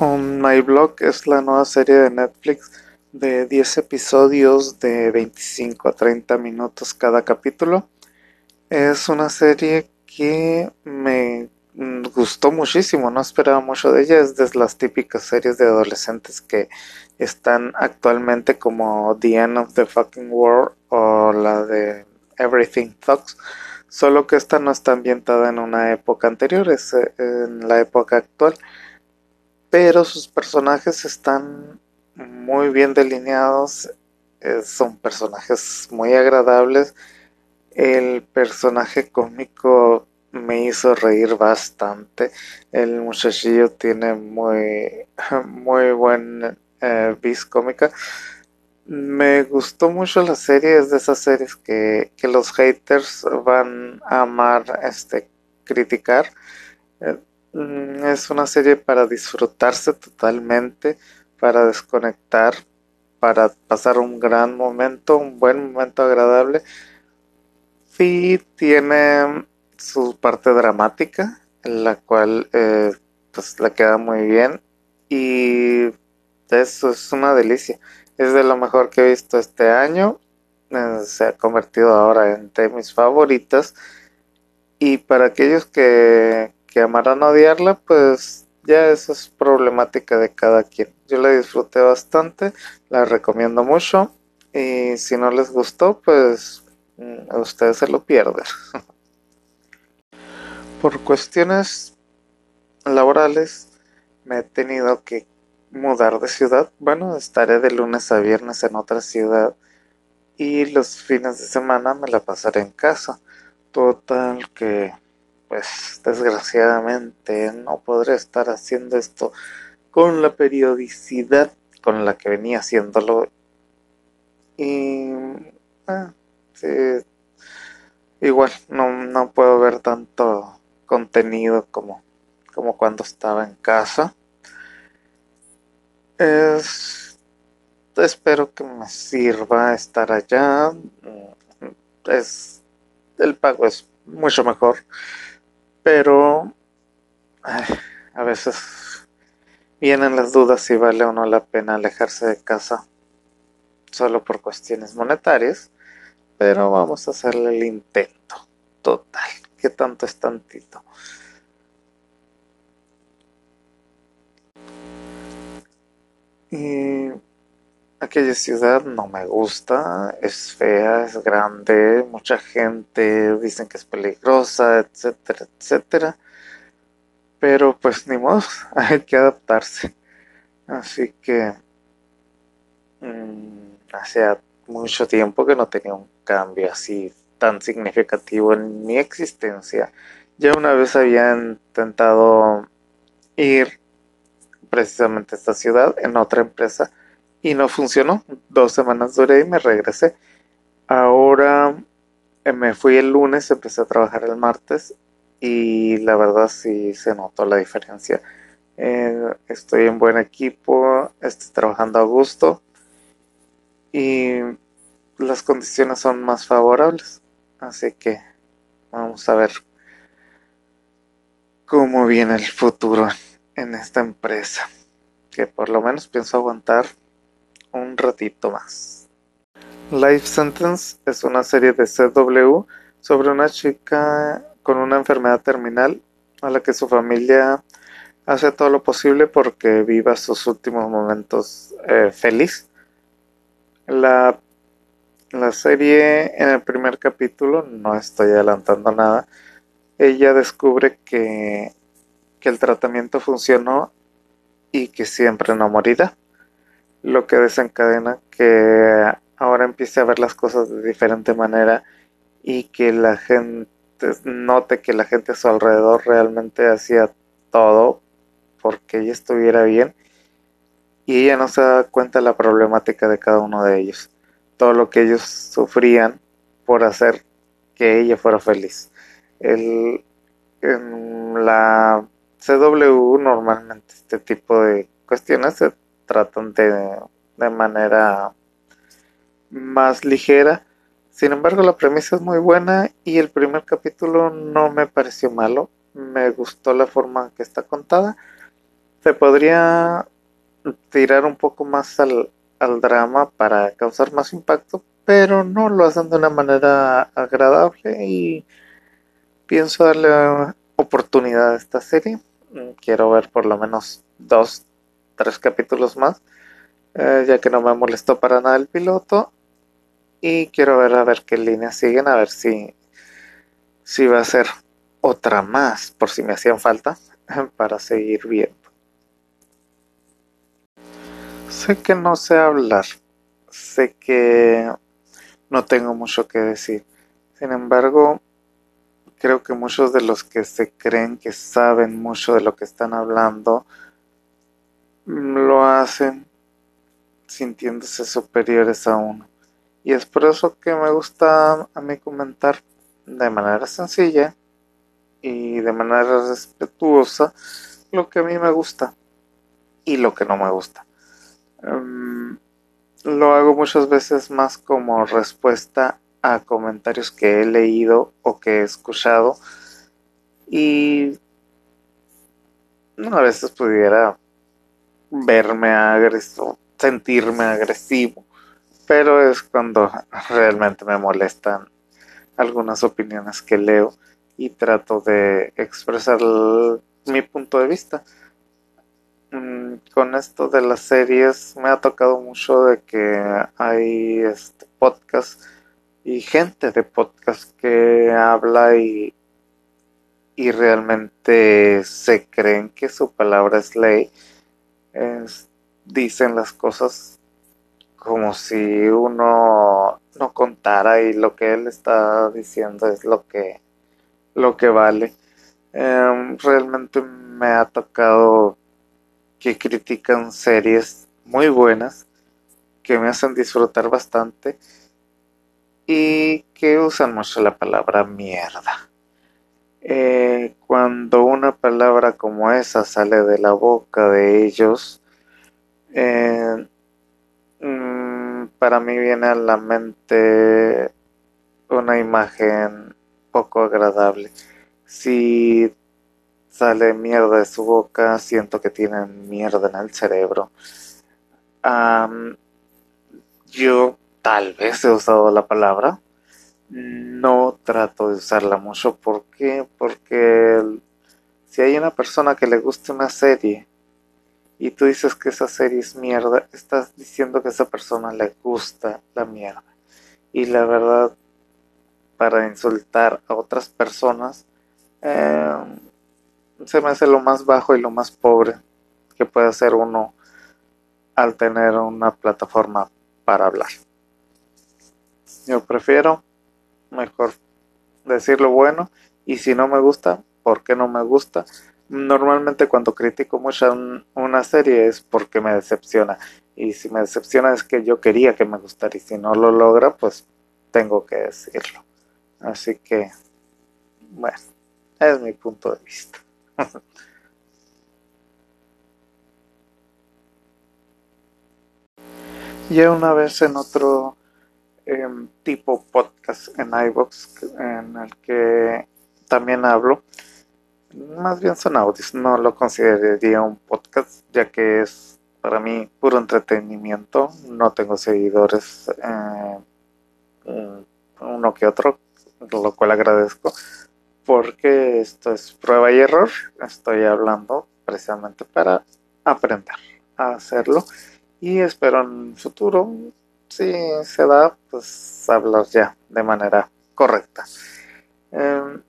On My Blog es la nueva serie de Netflix de 10 episodios de 25 a 30 minutos cada capítulo. Es una serie que me gustó muchísimo, no esperaba mucho de ella, es de las típicas series de adolescentes que están actualmente como The End of the Fucking World o la de Everything Talks, solo que esta no está ambientada en una época anterior, es eh, en la época actual pero sus personajes están muy bien delineados, eh, son personajes muy agradables. El personaje cómico me hizo reír bastante. El muchachillo tiene muy, muy buen eh, vis cómica. Me gustó mucho la serie, es de esas series que, que los haters van a amar este criticar. Eh, es una serie para disfrutarse totalmente, para desconectar, para pasar un gran momento, un buen momento agradable. Sí tiene su parte dramática, en la cual eh, pues le queda muy bien y eso es una delicia. Es de lo mejor que he visto este año. Eh, se ha convertido ahora en de mis favoritas. Y para aquellos que, que amarán odiarla, pues ya eso es problemática de cada quien. Yo la disfruté bastante, la recomiendo mucho y si no les gustó, pues mm, ustedes se lo pierden. Por cuestiones laborales me he tenido que mudar de ciudad. Bueno, estaré de lunes a viernes en otra ciudad y los fines de semana me la pasaré en casa. Total que pues desgraciadamente no podré estar haciendo esto con la periodicidad con la que venía haciéndolo. Y ah, igual no, no puedo ver tanto contenido como, como cuando estaba en casa. Es, espero que me sirva estar allá. Es, el pago es mucho mejor pero a veces vienen las dudas si vale o no la pena alejarse de casa solo por cuestiones monetarias, pero vamos a hacerle el intento. Total, que tanto es tantito. Y aquella ciudad no me gusta, es fea, es grande, mucha gente dicen que es peligrosa, etcétera, etcétera. Pero pues ni modo, hay que adaptarse. Así que mmm, hacía mucho tiempo que no tenía un cambio así tan significativo en mi existencia. Ya una vez había intentado ir precisamente a esta ciudad en otra empresa y no funcionó. Dos semanas duré y me regresé. Ahora eh, me fui el lunes, empecé a trabajar el martes y la verdad sí se notó la diferencia. Eh, estoy en buen equipo, estoy trabajando a gusto y las condiciones son más favorables. Así que vamos a ver cómo viene el futuro en esta empresa. Que por lo menos pienso aguantar un ratito más. Life Sentence es una serie de CW sobre una chica con una enfermedad terminal a la que su familia hace todo lo posible porque viva sus últimos momentos eh, feliz. La, la serie en el primer capítulo, no estoy adelantando nada, ella descubre que, que el tratamiento funcionó y que siempre no morirá lo que desencadena que ahora empiece a ver las cosas de diferente manera y que la gente note que la gente a su alrededor realmente hacía todo porque ella estuviera bien y ella no se da cuenta de la problemática de cada uno de ellos, todo lo que ellos sufrían por hacer que ella fuera feliz. El, en la CW normalmente este tipo de cuestiones se tratan de, de manera más ligera. Sin embargo, la premisa es muy buena y el primer capítulo no me pareció malo. Me gustó la forma en que está contada. se podría tirar un poco más al, al drama para causar más impacto, pero no lo hacen de una manera agradable y pienso darle oportunidad a esta serie. Quiero ver por lo menos dos, tres capítulos más, eh, ya que no me molestó para nada el piloto. Y quiero ver a ver qué líneas siguen, a ver si, si va a ser otra más, por si me hacían falta, para seguir viendo. Sé que no sé hablar, sé que no tengo mucho que decir. Sin embargo, creo que muchos de los que se creen que saben mucho de lo que están hablando lo hacen sintiéndose superiores a uno. Y es por eso que me gusta a mí comentar de manera sencilla y de manera respetuosa lo que a mí me gusta y lo que no me gusta. Em, lo hago muchas veces más como respuesta a comentarios que he leído o que he escuchado y a veces pudiera verme agresivo, sentirme agresivo, pero es cuando realmente me molestan algunas opiniones que leo y trato de expresar mi punto de vista. Mm, con esto de las series me ha tocado mucho de que hay este podcast y gente de podcast que habla y, y realmente se creen que su palabra es ley. Dicen las cosas como si uno no contara y lo que él está diciendo es lo que lo que vale. Em, realmente me ha tocado que critican series muy buenas que me hacen disfrutar bastante y que usan mucho la palabra mierda. Eh, cuando una palabra como esa sale de la boca de ellos, eh, mm, para mí viene a la mente una imagen poco agradable. Si sale mierda de su boca, siento que tienen mierda en el cerebro. yo tal vez he usado la palabra. No trato de usarla mucho. ¿Por qué? Porque si hay una persona que le guste una serie y tú dices que esa serie es mierda, estás diciendo que esa persona le gusta la mierda. Y la verdad, para insultar a otras personas, em, se me hace lo más bajo y lo más pobre que puede hacer uno al tener una plataforma para hablar. Yo prefiero mejor decir lo bueno y si no me gusta, ¿por qué no me gusta? Normalmente cuando critico mucho una serie es porque me decepciona y si me decepciona es que yo quería que me gustara y si no lo logra pues tengo que decirlo. Así que, bueno, es mi punto de vista. ya una vez en otro Em, tipo podcast en iVoox en el que también hablo. Más bien son audios, no lo consideraría un podcast ya que es para mí puro entretenimiento. No tengo seguidores, eh, uno que otro, lo cual agradezco porque esto es prueba y error. Estoy hablando precisamente para aprender a hacerlo y espero en el futuro si se da, pues hablar ya de manera correcta. Em,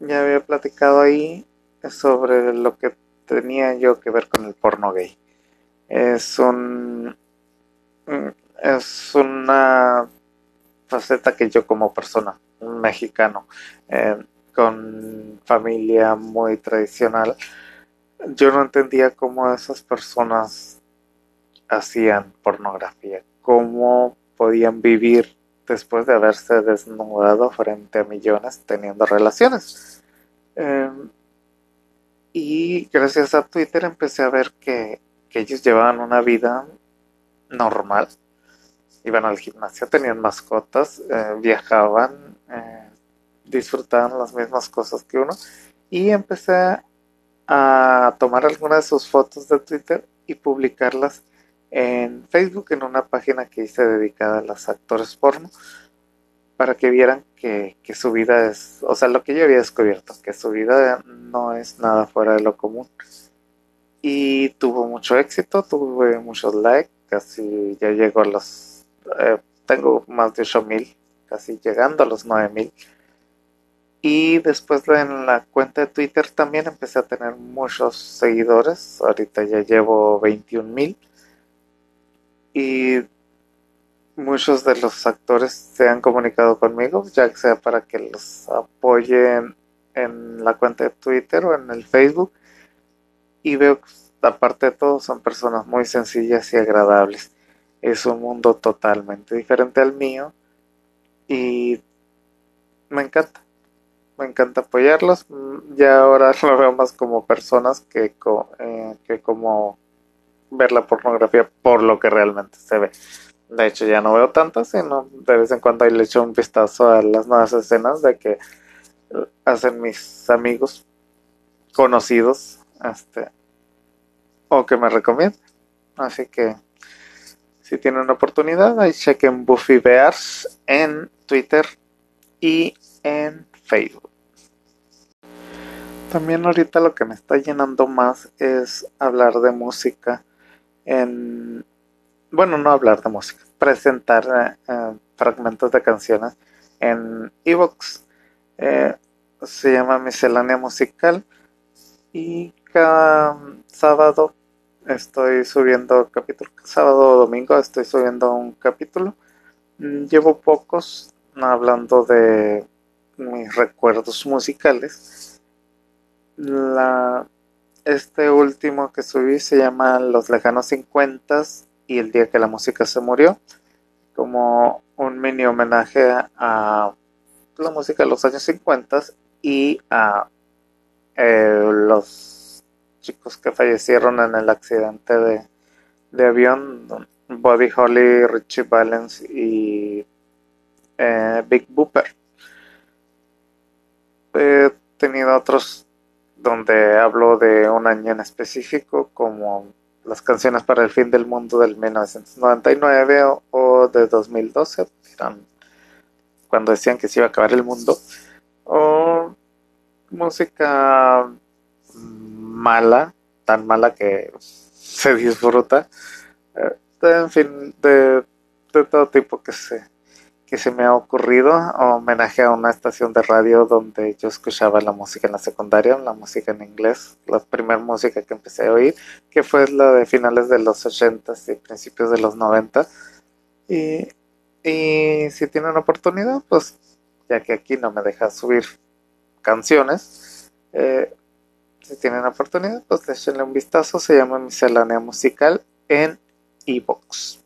ya había platicado ahí sobre lo que tenía yo que ver con el porno gay. Es un mm, es una faceta que yo como persona, un mexicano, em, con familia muy tradicional, yo no entendía cómo esas personas hacían pornografía, cómo podían vivir después de haberse desnudado frente a millones teniendo relaciones. Em, y gracias a Twitter empecé a ver que, ellos llevaban una vida normal. Iban al gimnasio, tenían mascotas, eh, viajaban, eh, disfrutaban las mismas cosas que uno. Y empecé a tomar algunas de sus fotos de Twitter y publicarlas en Facebook en una página que hice dedicada a los actores porno para que vieran que, que, su vida es, o sea, lo que yo había descubierto, que su vida no es nada fuera de lo común. Y tuvo mucho éxito, tuve muchos likes, casi ya llego a los, eh, tengo más de 8000, casi llegando a los 9000. Y después en la cuenta de Twitter también empecé a tener muchos seguidores, ahorita ya llevo 21000 y muchos de los actores se han comunicado conmigo, ya sea para que los apoyen en la cuenta de Twitter o en el Facebook. Y veo que, aparte de todo, son personas muy sencillas y agradables. Es un mundo totalmente diferente al mío y me encanta. Me encanta apoyarlos. Ya ahora lo veo más como personas que, eh, que como ver la pornografía por lo que realmente se ve. De hecho, ya no veo tantas, sino de vez en cuando le echo un vistazo a las nuevas escenas de que hacen mis amigos conocidos este, o que me recomiendan. Así que si tienen oportunidad, ahí chequen Buffy Bears en Twitter y en Facebook. También ahorita lo que me está llenando más es hablar de música en, bueno, no hablar de música, presentar eh, fragmentos de canciones en Evox. Eh, se llama Miscelánea Musical y cada sábado estoy subiendo capítulo, sábado o domingo estoy subiendo un capítulo. Mm, llevo pocos hablando de mis recuerdos musicales. La este último que subí se llama Los lejanos 50 y el día que la música se murió, como un mini homenaje a la música de los años 50 y a eh, los chicos que fallecieron en el accidente de, de avión, Buddy Holly, Richie Valens y eh, Big Booper. He tenido otros donde hablo de un año en específico, como las canciones para el fin del mundo del 1999 o, de 2012, eran cuando decían que se iba a acabar el mundo, o música mala, tan mala que se disfruta, eh, en fin, de, de todo tipo que se que se me ha ocurrido homenaje a una estación de radio donde yo escuchaba la música en la secundaria, la música en inglés, la primera música que empecé a oír, que fue la de finales de los 80 y principios de los 90. Y, y si tienen oportunidad, pues ya que aquí no me deja subir canciones, eh, si tienen oportunidad, pues déjenle un vistazo, se llama Miscelánea Musical en Evox.